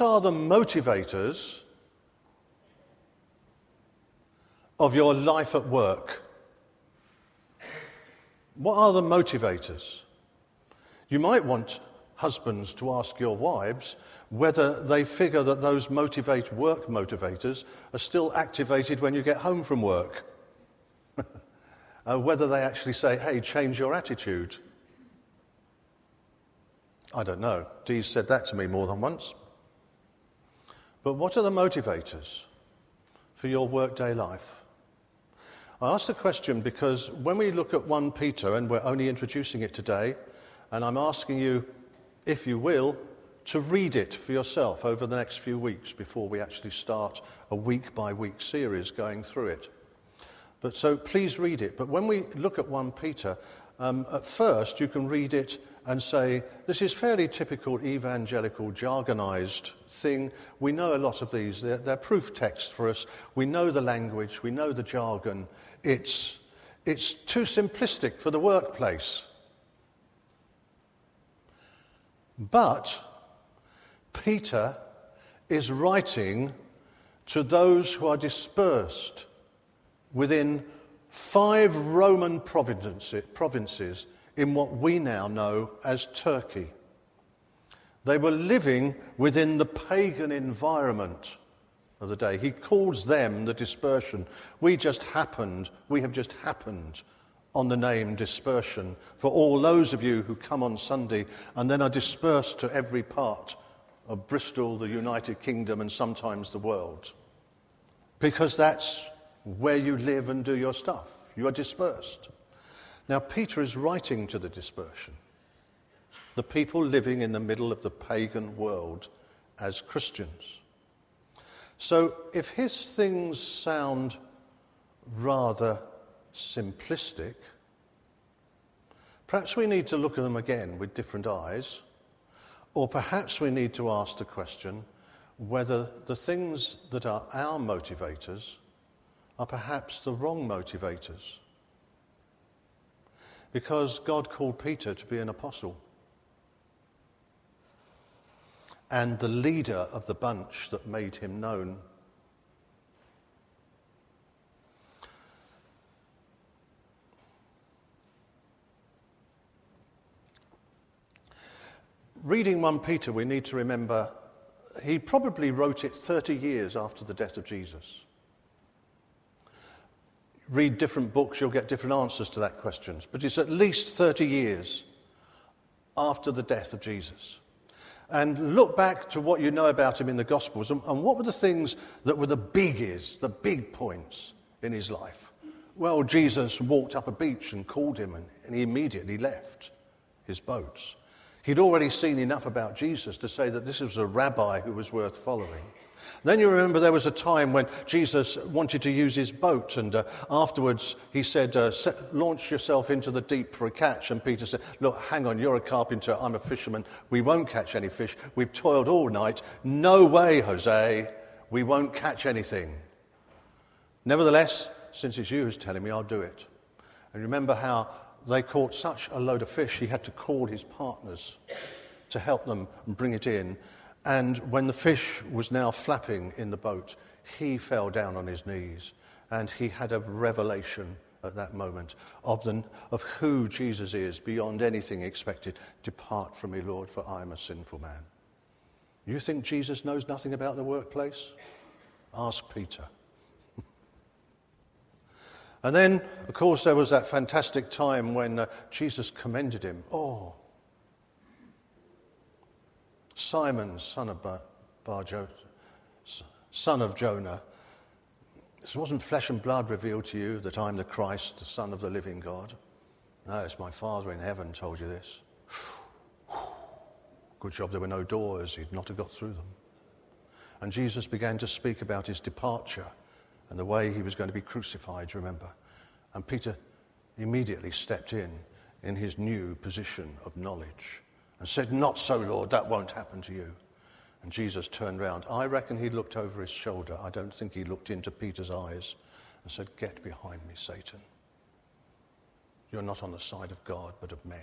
are the motivators of your life at work? What are the motivators? You might want husbands to ask your wives whether they figure that those motivate work motivators are still activated when you get home from work. uh, whether they actually say, hey, change your attitude. I don't know. Dee's said that to me more than once. But what are the motivators for your workday life? I ask the question because when we look at 1 Peter, and we're only introducing it today, and I'm asking you, if you will, to read it for yourself over the next few weeks before we actually start a week by week series going through it. But so please read it. But when we look at 1 Peter, um, at first you can read it and say, this is fairly typical evangelical jargonized thing. We know a lot of these. They're, they're proof text for us. We know the language. We know the jargon. It's, it's too simplistic for the workplace. But Peter is writing to those who are dispersed within five Roman provinces in what we now know as Turkey. They were living within the pagan environment of the day. He calls them the dispersion. We just happened, we have just happened on the name dispersion for all those of you who come on Sunday and then are dispersed to every part of Bristol, the United Kingdom, and sometimes the world. Because that's where you live and do your stuff. You are dispersed. Now, Peter is writing to the dispersion, the people living in the middle of the pagan world as Christians. So, if his things sound rather simplistic, perhaps we need to look at them again with different eyes, or perhaps we need to ask the question whether the things that are our motivators are perhaps the wrong motivators. Because God called Peter to be an apostle. And the leader of the bunch that made him known. Reading 1 Peter, we need to remember he probably wrote it 30 years after the death of Jesus read different books, you'll get different answers to that question. But it's at least 30 years after the death of Jesus. And look back to what you know about him in the Gospels and, and what were the things that were the biggies, the big points in his life? Well, Jesus walked up a beach and called him, and, and he immediately left his boats. He'd already seen enough about Jesus to say that this was a rabbi who was worth following. Then you remember there was a time when Jesus wanted to use his boat, and uh, afterwards he said, uh, Launch yourself into the deep for a catch. And Peter said, Look, hang on, you're a carpenter, I'm a fisherman. We won't catch any fish. We've toiled all night. No way, Jose, we won't catch anything. Nevertheless, since it's you who's telling me, I'll do it. And remember how they caught such a load of fish, he had to call his partners to help them and bring it in. And when the fish was now flapping in the boat, he fell down on his knees and he had a revelation at that moment of, the, of who Jesus is beyond anything expected. Depart from me, Lord, for I am a sinful man. You think Jesus knows nothing about the workplace? Ask Peter. and then, of course, there was that fantastic time when uh, Jesus commended him. Oh, Simon, son of Bar, son of Jonah, this wasn't flesh and blood revealed to you that I'm the Christ, the Son of the living God. No, it's my Father in heaven told you this. Good job there were no doors, he'd not have got through them. And Jesus began to speak about his departure and the way he was going to be crucified, remember. And Peter immediately stepped in in his new position of knowledge and said, Not so, Lord, that won't happen to you. And Jesus turned round. I reckon he looked over his shoulder. I don't think he looked into Peter's eyes and said, Get behind me, Satan. You're not on the side of God, but of men.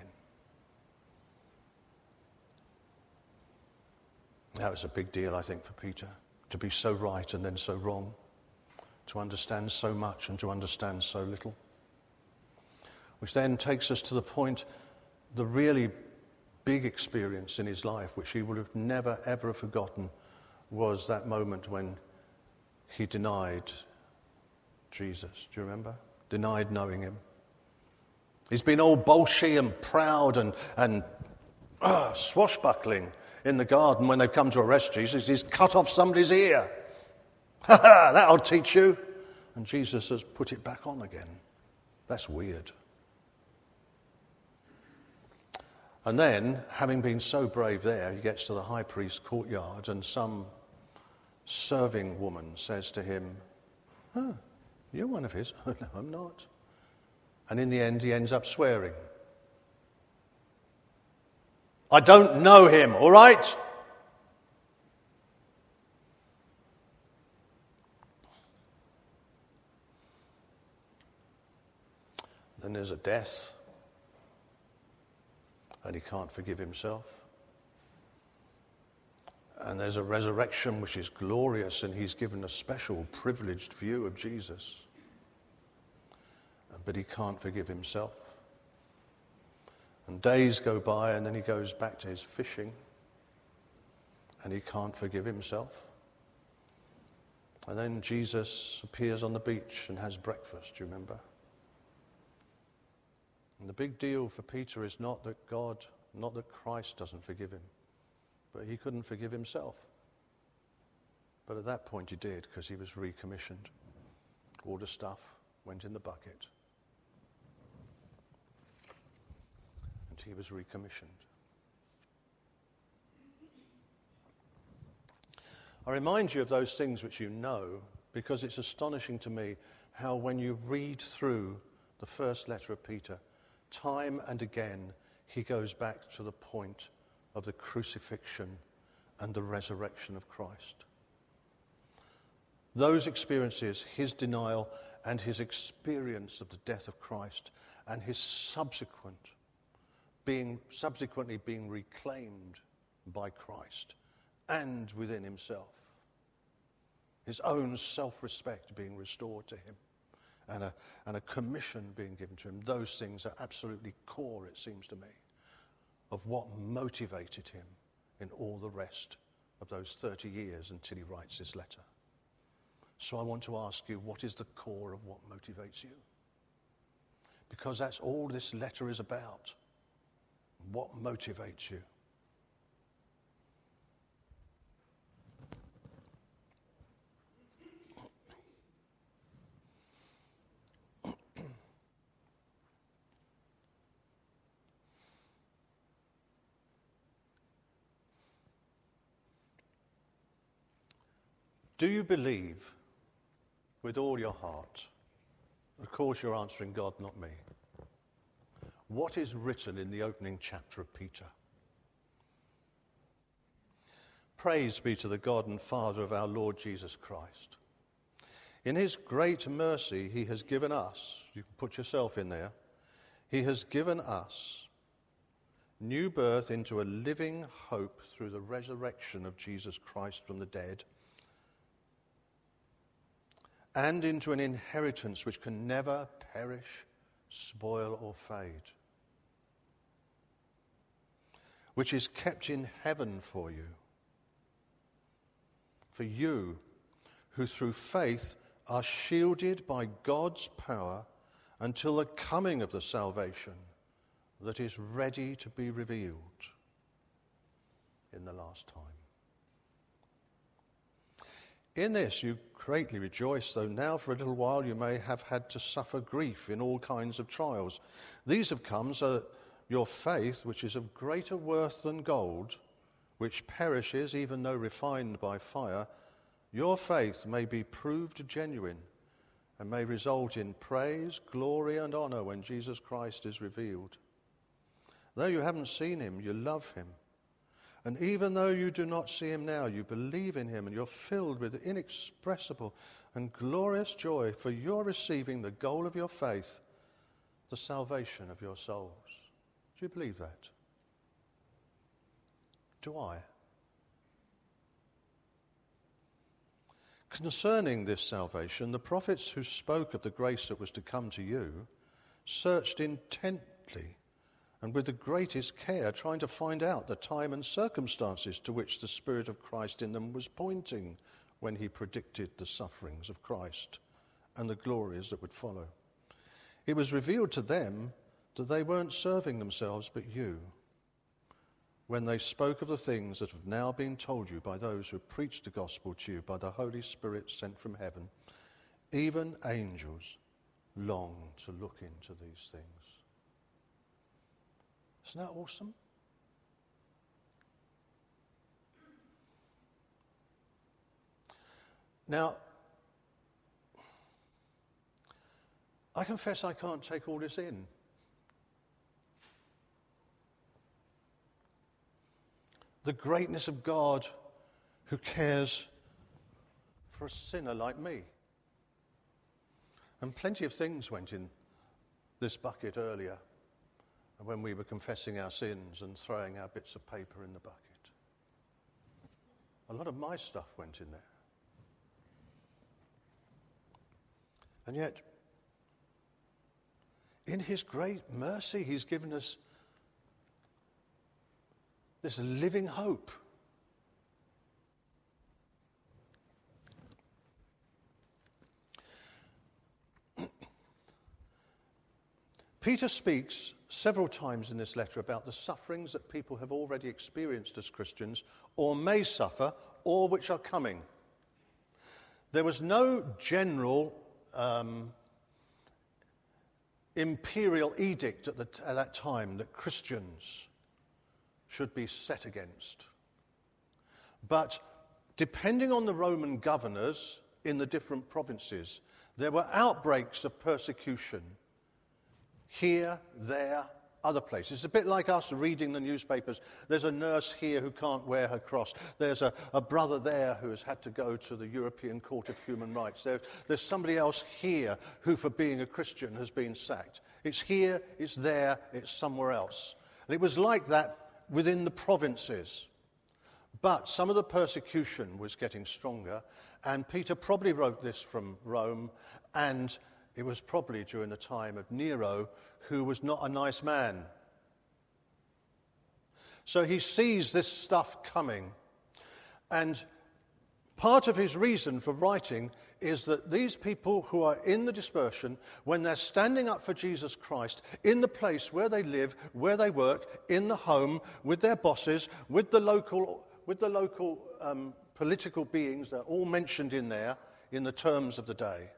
That was a big deal, I think, for Peter to be so right and then so wrong, to understand so much and to understand so little. Which then takes us to the point, the really big experience in his life, which he would have never, ever forgotten, was that moment when he denied Jesus. Do you remember? Denied knowing him. He's been all bolshy and proud and, and uh, swashbuckling in the garden when they've come to arrest Jesus. He's cut off somebody's ear. Ha ha, that'll teach you. And Jesus has put it back on again. That's weird. And then, having been so brave there, he gets to the high priest's courtyard, and some serving woman says to him, oh, You're one of his. Oh, no, I'm not. And in the end, he ends up swearing. I don't know him, all right? Then there's a death, and he can't forgive himself. And there's a resurrection which is glorious, and he's given a special privileged view of Jesus. But he can't forgive himself. And days go by, and then he goes back to his fishing, and he can't forgive himself. And then Jesus appears on the beach and has breakfast, do you remember? And the big deal for Peter is not that God, not that Christ doesn't forgive him, but he couldn't forgive himself. But at that point he did because he was recommissioned. All the stuff went in the bucket. And he was recommissioned. I remind you of those things which you know because it's astonishing to me how, when you read through the first letter of Peter, time and again he goes back to the point of the crucifixion and the resurrection of Christ. Those experiences, his denial and his experience of the death of Christ and his subsequent being subsequently being reclaimed by Christ and within himself. His own self respect being restored to him and a, and a commission being given to him. Those things are absolutely core, it seems to me, of what motivated him in all the rest of those 30 years until he writes this letter. So I want to ask you, what is the core of what motivates you? Because that's all this letter is about. What motivates you? Do you believe with all your heart? Of course, you're answering God, not me what is written in the opening chapter of Peter. Praise be to the God and Father of our Lord Jesus Christ. In his great mercy, he has given us, you can put yourself in there, he has given us new birth into a living hope through the resurrection of Jesus Christ from the dead, and into an inheritance which can never perish, spoil, or fade which is kept in heaven for you. For you, who through faith are shielded by God's power until the coming of the salvation that is ready to be revealed in the last time. In this you greatly rejoice, though now for a little while you may have had to suffer grief in all kinds of trials. These have come so that your faith, which is of greater worth than gold, which perishes even though refined by fire, your faith may be proved genuine and may result in praise, glory, and honor when Jesus Christ is revealed. Though you haven't seen him, you love him. And even though you do not see him now, you believe in him and you're filled with inexpressible and glorious joy, for you're receiving the goal of your faith, the salvation of your souls. Do you believe that? Do I? Concerning this salvation, the prophets who spoke of the grace that was to come to you searched intently and with the greatest care, trying to find out the time and circumstances to which the Spirit of Christ in them was pointing when he predicted the sufferings of Christ and the glories that would follow. It was revealed to them that they weren't serving themselves but you when they spoke of the things that have now been told you by those who preached the gospel to you by the Holy Spirit sent from heaven. Even angels long to look into these things. Isn't that awesome? Now, I confess I can't take all this in. The greatness of God who cares for a sinner like me. And plenty of things went in this bucket earlier when we were confessing our sins and throwing our bits of paper in the bucket. A lot of my stuff went in there. And yet, in His great mercy, He's given us this living hope. Peter speaks several times in this letter about the sufferings that people have already experienced as Christians, or may suffer, or which are coming. There was no general um, imperial edict at, the, at that time that Christians should be set against. But depending on the Roman governors in the different provinces, there were outbreaks of persecution here, there, other places. It's a bit like us reading the newspapers. There's a nurse here who can't wear her cross. There's a, a brother there who has had to go to the European Court of Human Rights. There, there's somebody else here who, for being a Christian, has been sacked. It's here, it's there, it's somewhere else. And it was like that within the provinces. But some of the persecution was getting stronger, and Peter probably wrote this from Rome, and it was probably during the time of Nero, who was not a nice man. So he sees this stuff coming. And part of his reason for writing is that these people who are in the dispersion, when they're standing up for Jesus Christ in the place where they live, where they work, in the home, with their bosses, with the local, with the local um, political beings, they're all mentioned in there in the terms of the day.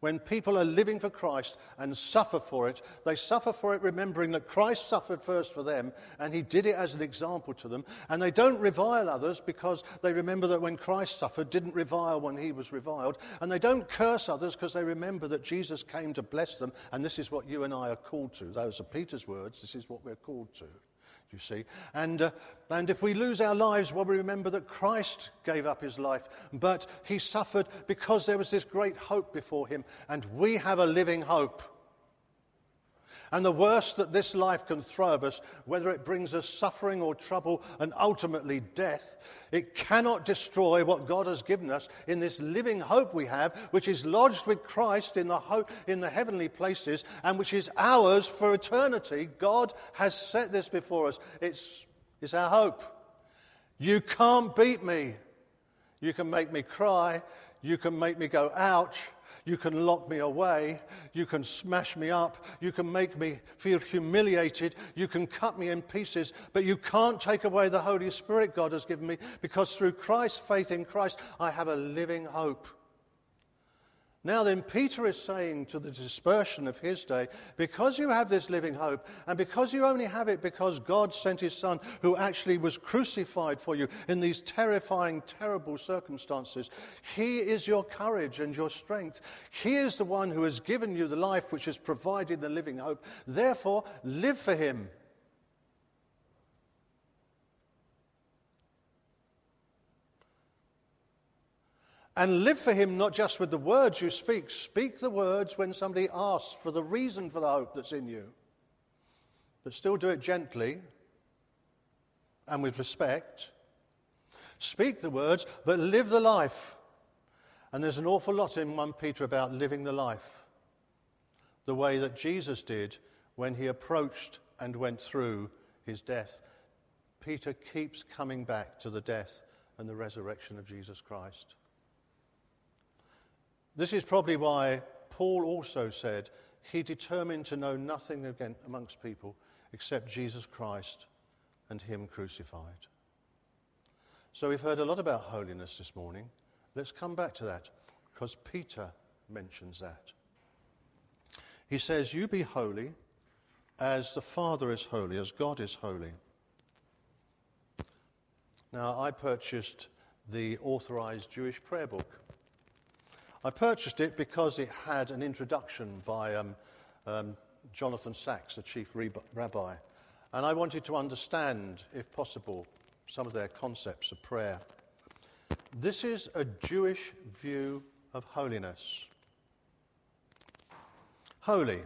When people are living for Christ and suffer for it, they suffer for it remembering that Christ suffered first for them and he did it as an example to them. And they don't revile others because they remember that when Christ suffered, didn't revile when he was reviled. And they don't curse others because they remember that Jesus came to bless them. And this is what you and I are called to. Those are Peter's words. This is what we're called to you see. And, uh, and if we lose our lives, well, we remember that Christ gave up his life, but he suffered because there was this great hope before him, and we have a living hope. And the worst that this life can throw at us, whether it brings us suffering or trouble and ultimately death, it cannot destroy what God has given us in this living hope we have, which is lodged with Christ in the, ho- in the heavenly places and which is ours for eternity. God has set this before us. It's, it's our hope. You can't beat me. You can make me cry. You can make me go, ouch. You can lock me away. You can smash me up. You can make me feel humiliated. You can cut me in pieces. But you can't take away the Holy Spirit God has given me because through Christ's faith in Christ, I have a living hope. Now, then, Peter is saying to the dispersion of his day, because you have this living hope, and because you only have it because God sent his Son, who actually was crucified for you in these terrifying, terrible circumstances, he is your courage and your strength. He is the one who has given you the life which has provided the living hope. Therefore, live for him. And live for Him not just with the words you speak, speak the words when somebody asks for the reason for the hope that's in you. But still do it gently and with respect. Speak the words, but live the life. And there's an awful lot in 1 Peter about living the life, the way that Jesus did when he approached and went through his death. Peter keeps coming back to the death and the resurrection of Jesus Christ. This is probably why Paul also said he determined to know nothing again amongst people except Jesus Christ and Him crucified. So we've heard a lot about holiness this morning. Let's come back to that because Peter mentions that. He says, You be holy as the Father is holy, as God is holy. Now, I purchased the authorized Jewish prayer book. I purchased it because it had an introduction by um, um, Jonathan Sacks, the chief rabbi, and I wanted to understand, if possible, some of their concepts of prayer. This is a Jewish view of holiness. Holy.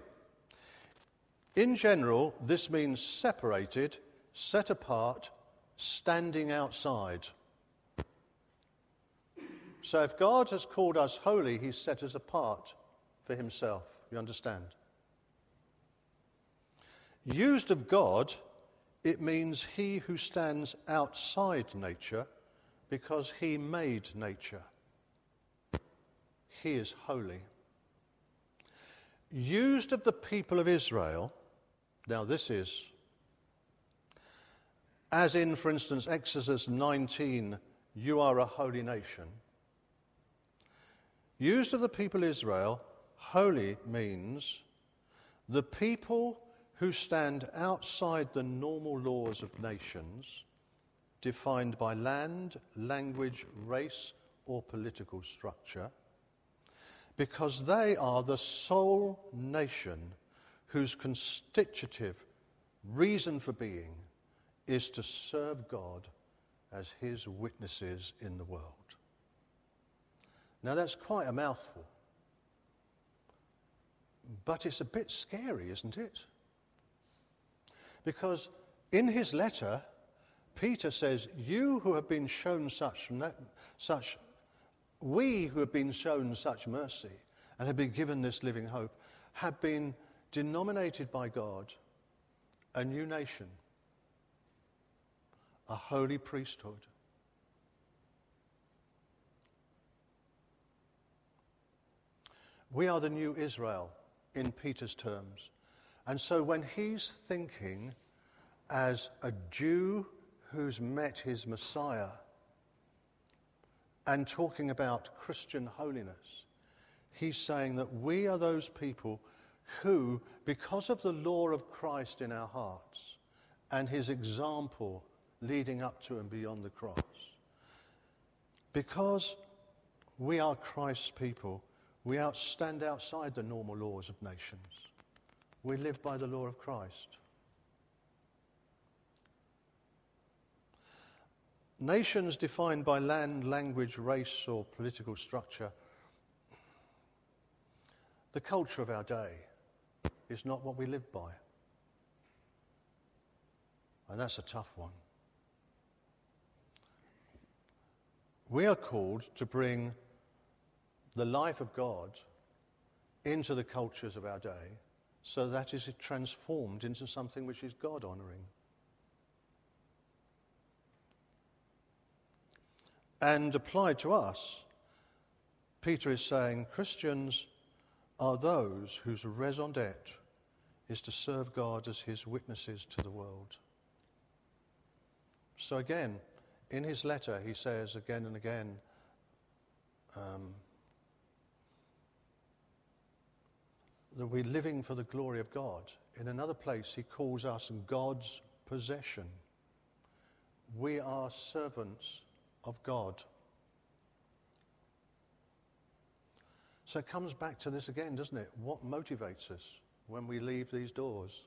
In general, this means separated, set apart, standing outside. So if God has called us holy, He's set us apart for Himself. You understand? Used of God, it means He who stands outside nature because He made nature. He is holy. Used of the people of Israel, now this is, as in, for instance, Exodus 19, you are a holy nation. Used of the people Israel, holy means the people who stand outside the normal laws of nations defined by land, language, race, or political structure, because they are the sole nation whose constitutive reason for being is to serve God as his witnesses in the world. Now, that's quite a mouthful. But it's a bit scary, isn't it? Because in his letter, Peter says, You who have been shown such, such, we who have been shown such mercy and have been given this living hope, have been denominated by God a new nation, a holy priesthood, We are the new Israel in Peter's terms. And so when he's thinking as a Jew who's met his Messiah and talking about Christian holiness, he's saying that we are those people who, because of the law of Christ in our hearts and his example leading up to and beyond the cross, because we are Christ's people, we stand outside the normal laws of nations. We live by the law of Christ. Nations defined by land, language, race, or political structure, the culture of our day is not what we live by. And that's a tough one. We are called to bring the life of God into the cultures of our day so that is transformed into something which is God honoring. And applied to us, Peter is saying Christians are those whose raison d'etre is to serve God as his witnesses to the world. So again, in his letter, he says again and again, um, that we're living for the glory of God. In another place, he calls us God's possession. We are servants of God. So it comes back to this again, doesn't it? What motivates us when we leave these doors?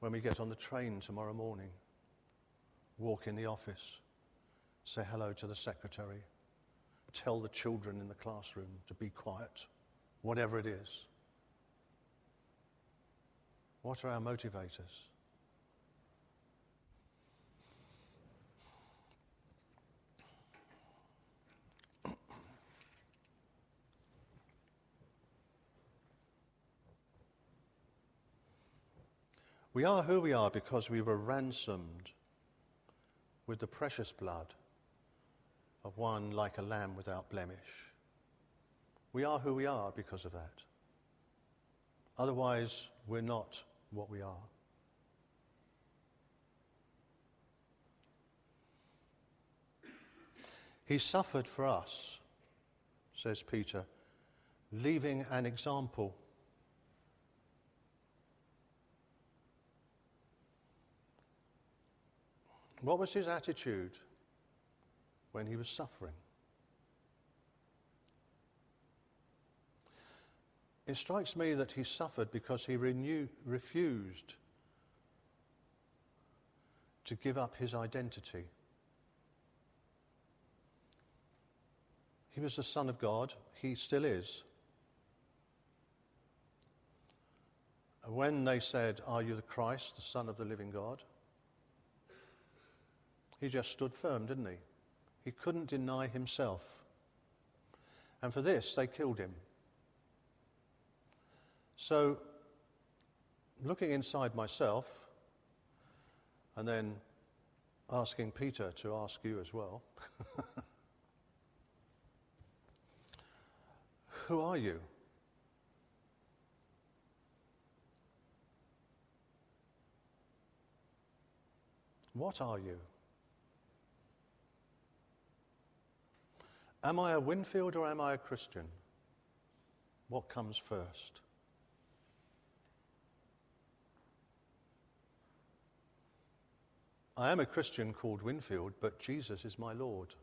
When we get on the train tomorrow morning, walk in the office, say hello to the secretary, tell the children in the classroom to be quiet, whatever it is. What are our motivators? We are who we are because we were ransomed with the precious blood of one like a lamb without blemish. We are who we are because of that. Otherwise, we're not what we are. He suffered for us, says Peter, leaving an example. What was his attitude when he was suffering? It strikes me that he suffered because he renew, refused to give up his identity. He was the Son of God, he still is. When they said, Are you the Christ, the Son of the living God? He just stood firm, didn't he? He couldn't deny himself. And for this, they killed him. So, looking inside myself and then asking Peter to ask you as well who are you? What are you? Am I a Winfield or am I a Christian? What comes first? I am a Christian called Winfield, but Jesus is my Lord.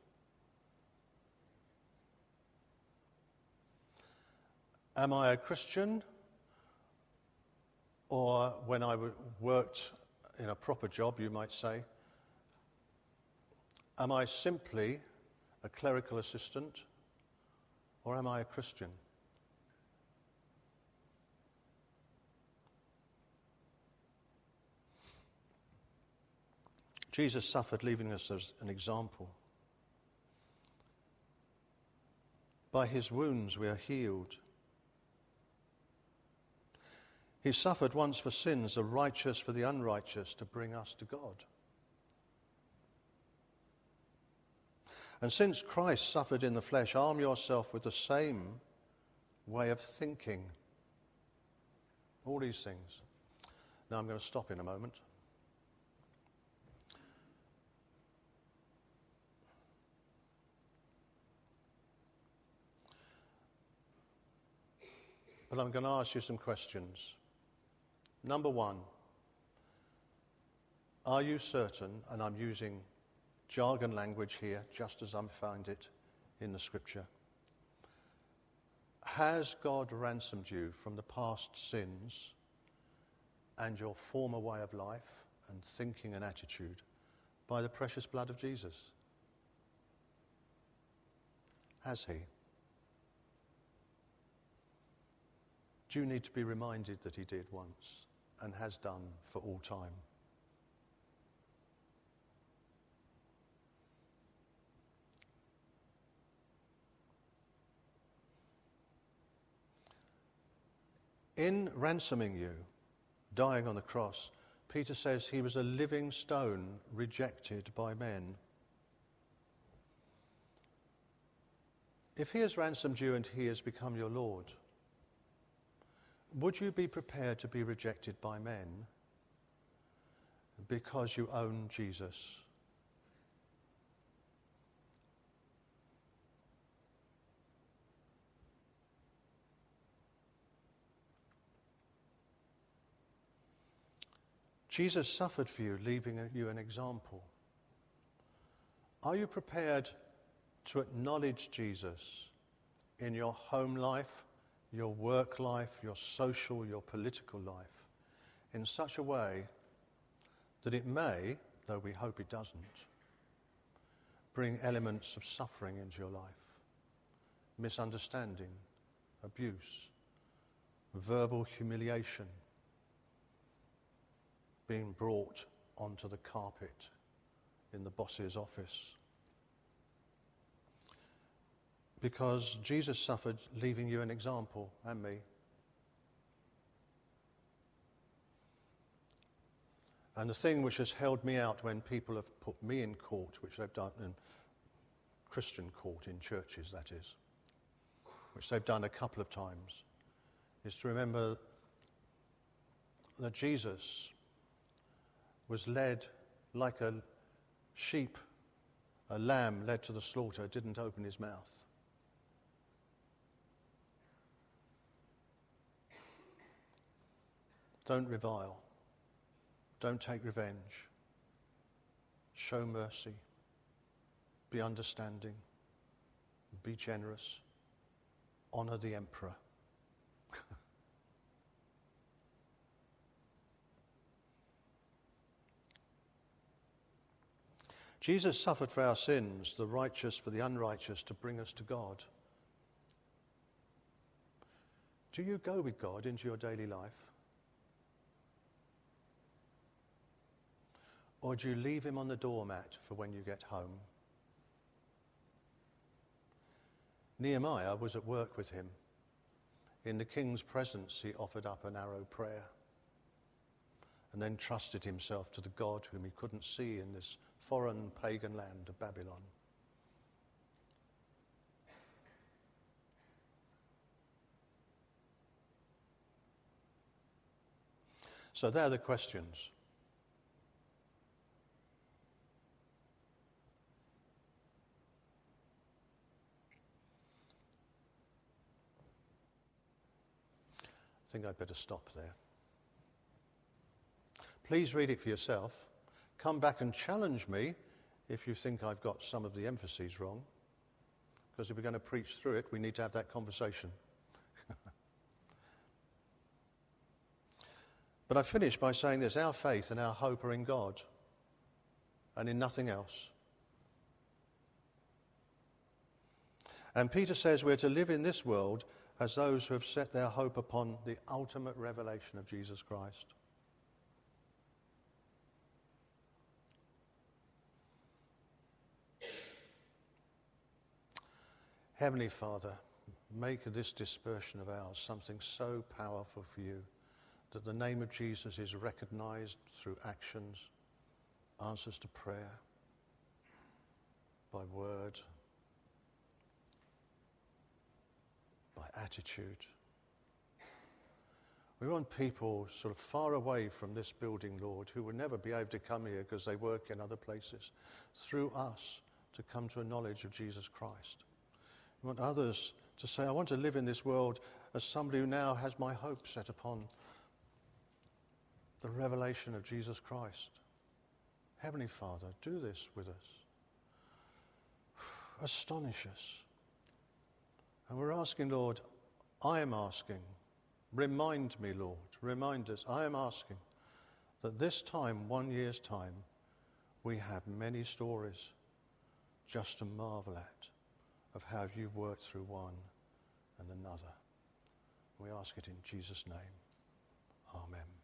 Am I a Christian? Or when I worked in a proper job, you might say, am I simply a clerical assistant? Or am I a Christian? Jesus suffered, leaving us as an example. By his wounds we are healed. He suffered once for sins, the righteous for the unrighteous, to bring us to God. And since Christ suffered in the flesh, arm yourself with the same way of thinking. All these things. Now I'm going to stop in a moment. But I'm going to ask you some questions. Number one, are you certain, and I'm using jargon language here just as I found it in the scripture, has God ransomed you from the past sins and your former way of life and thinking and attitude by the precious blood of Jesus? Has He? Do you need to be reminded that He did once and has done for all time? In ransoming you, dying on the cross, Peter says he was a living stone rejected by men. If he has ransomed you and he has become your Lord, would you be prepared to be rejected by men because you own Jesus? Jesus suffered for you, leaving you an example. Are you prepared to acknowledge Jesus in your home life your work life, your social, your political life in such a way that it may, though we hope it doesn't, bring elements of suffering into your life misunderstanding, abuse, verbal humiliation, being brought onto the carpet in the boss's office because Jesus suffered, leaving you an example, and me. And the thing which has held me out when people have put me in court, which they've done in Christian court in churches, that is, which they've done a couple of times, is to remember that Jesus was led like a sheep, a lamb led to the slaughter, didn't open his mouth. Don't revile. Don't take revenge. Show mercy. Be understanding. Be generous. Honor the emperor. Jesus suffered for our sins, the righteous for the unrighteous, to bring us to God. Do you go with God into your daily life? Or do you leave him on the doormat for when you get home? Nehemiah was at work with him. In the king's presence, he offered up an arrow prayer and then trusted himself to the God whom he couldn't see in this foreign pagan land of Babylon. So, there are the questions. I think I'd better stop there. Please read it for yourself. Come back and challenge me if you think I've got some of the emphases wrong. Because if we're going to preach through it, we need to have that conversation. but I finish by saying this our faith and our hope are in God and in nothing else. And Peter says we're to live in this world as those who have set their hope upon the ultimate revelation of Jesus Christ. Heavenly Father, make this dispersion of ours something so powerful for you that the name of Jesus is recognized through actions, answers to prayer, by word, by attitude. We want people sort of far away from this building, Lord, who will never be able to come here because they work in other places, through us to come to a knowledge of Jesus Christ. We want others to say, I want to live in this world as somebody who now has my hope set upon the revelation of Jesus Christ. Heavenly Father, do this with us. Astonish us. And we're asking, Lord, I am asking, remind me, Lord, remind us, I am asking that this time, one year's time, we have many stories just to marvel at of how you've worked through one and another. We ask it in Jesus' name. Amen.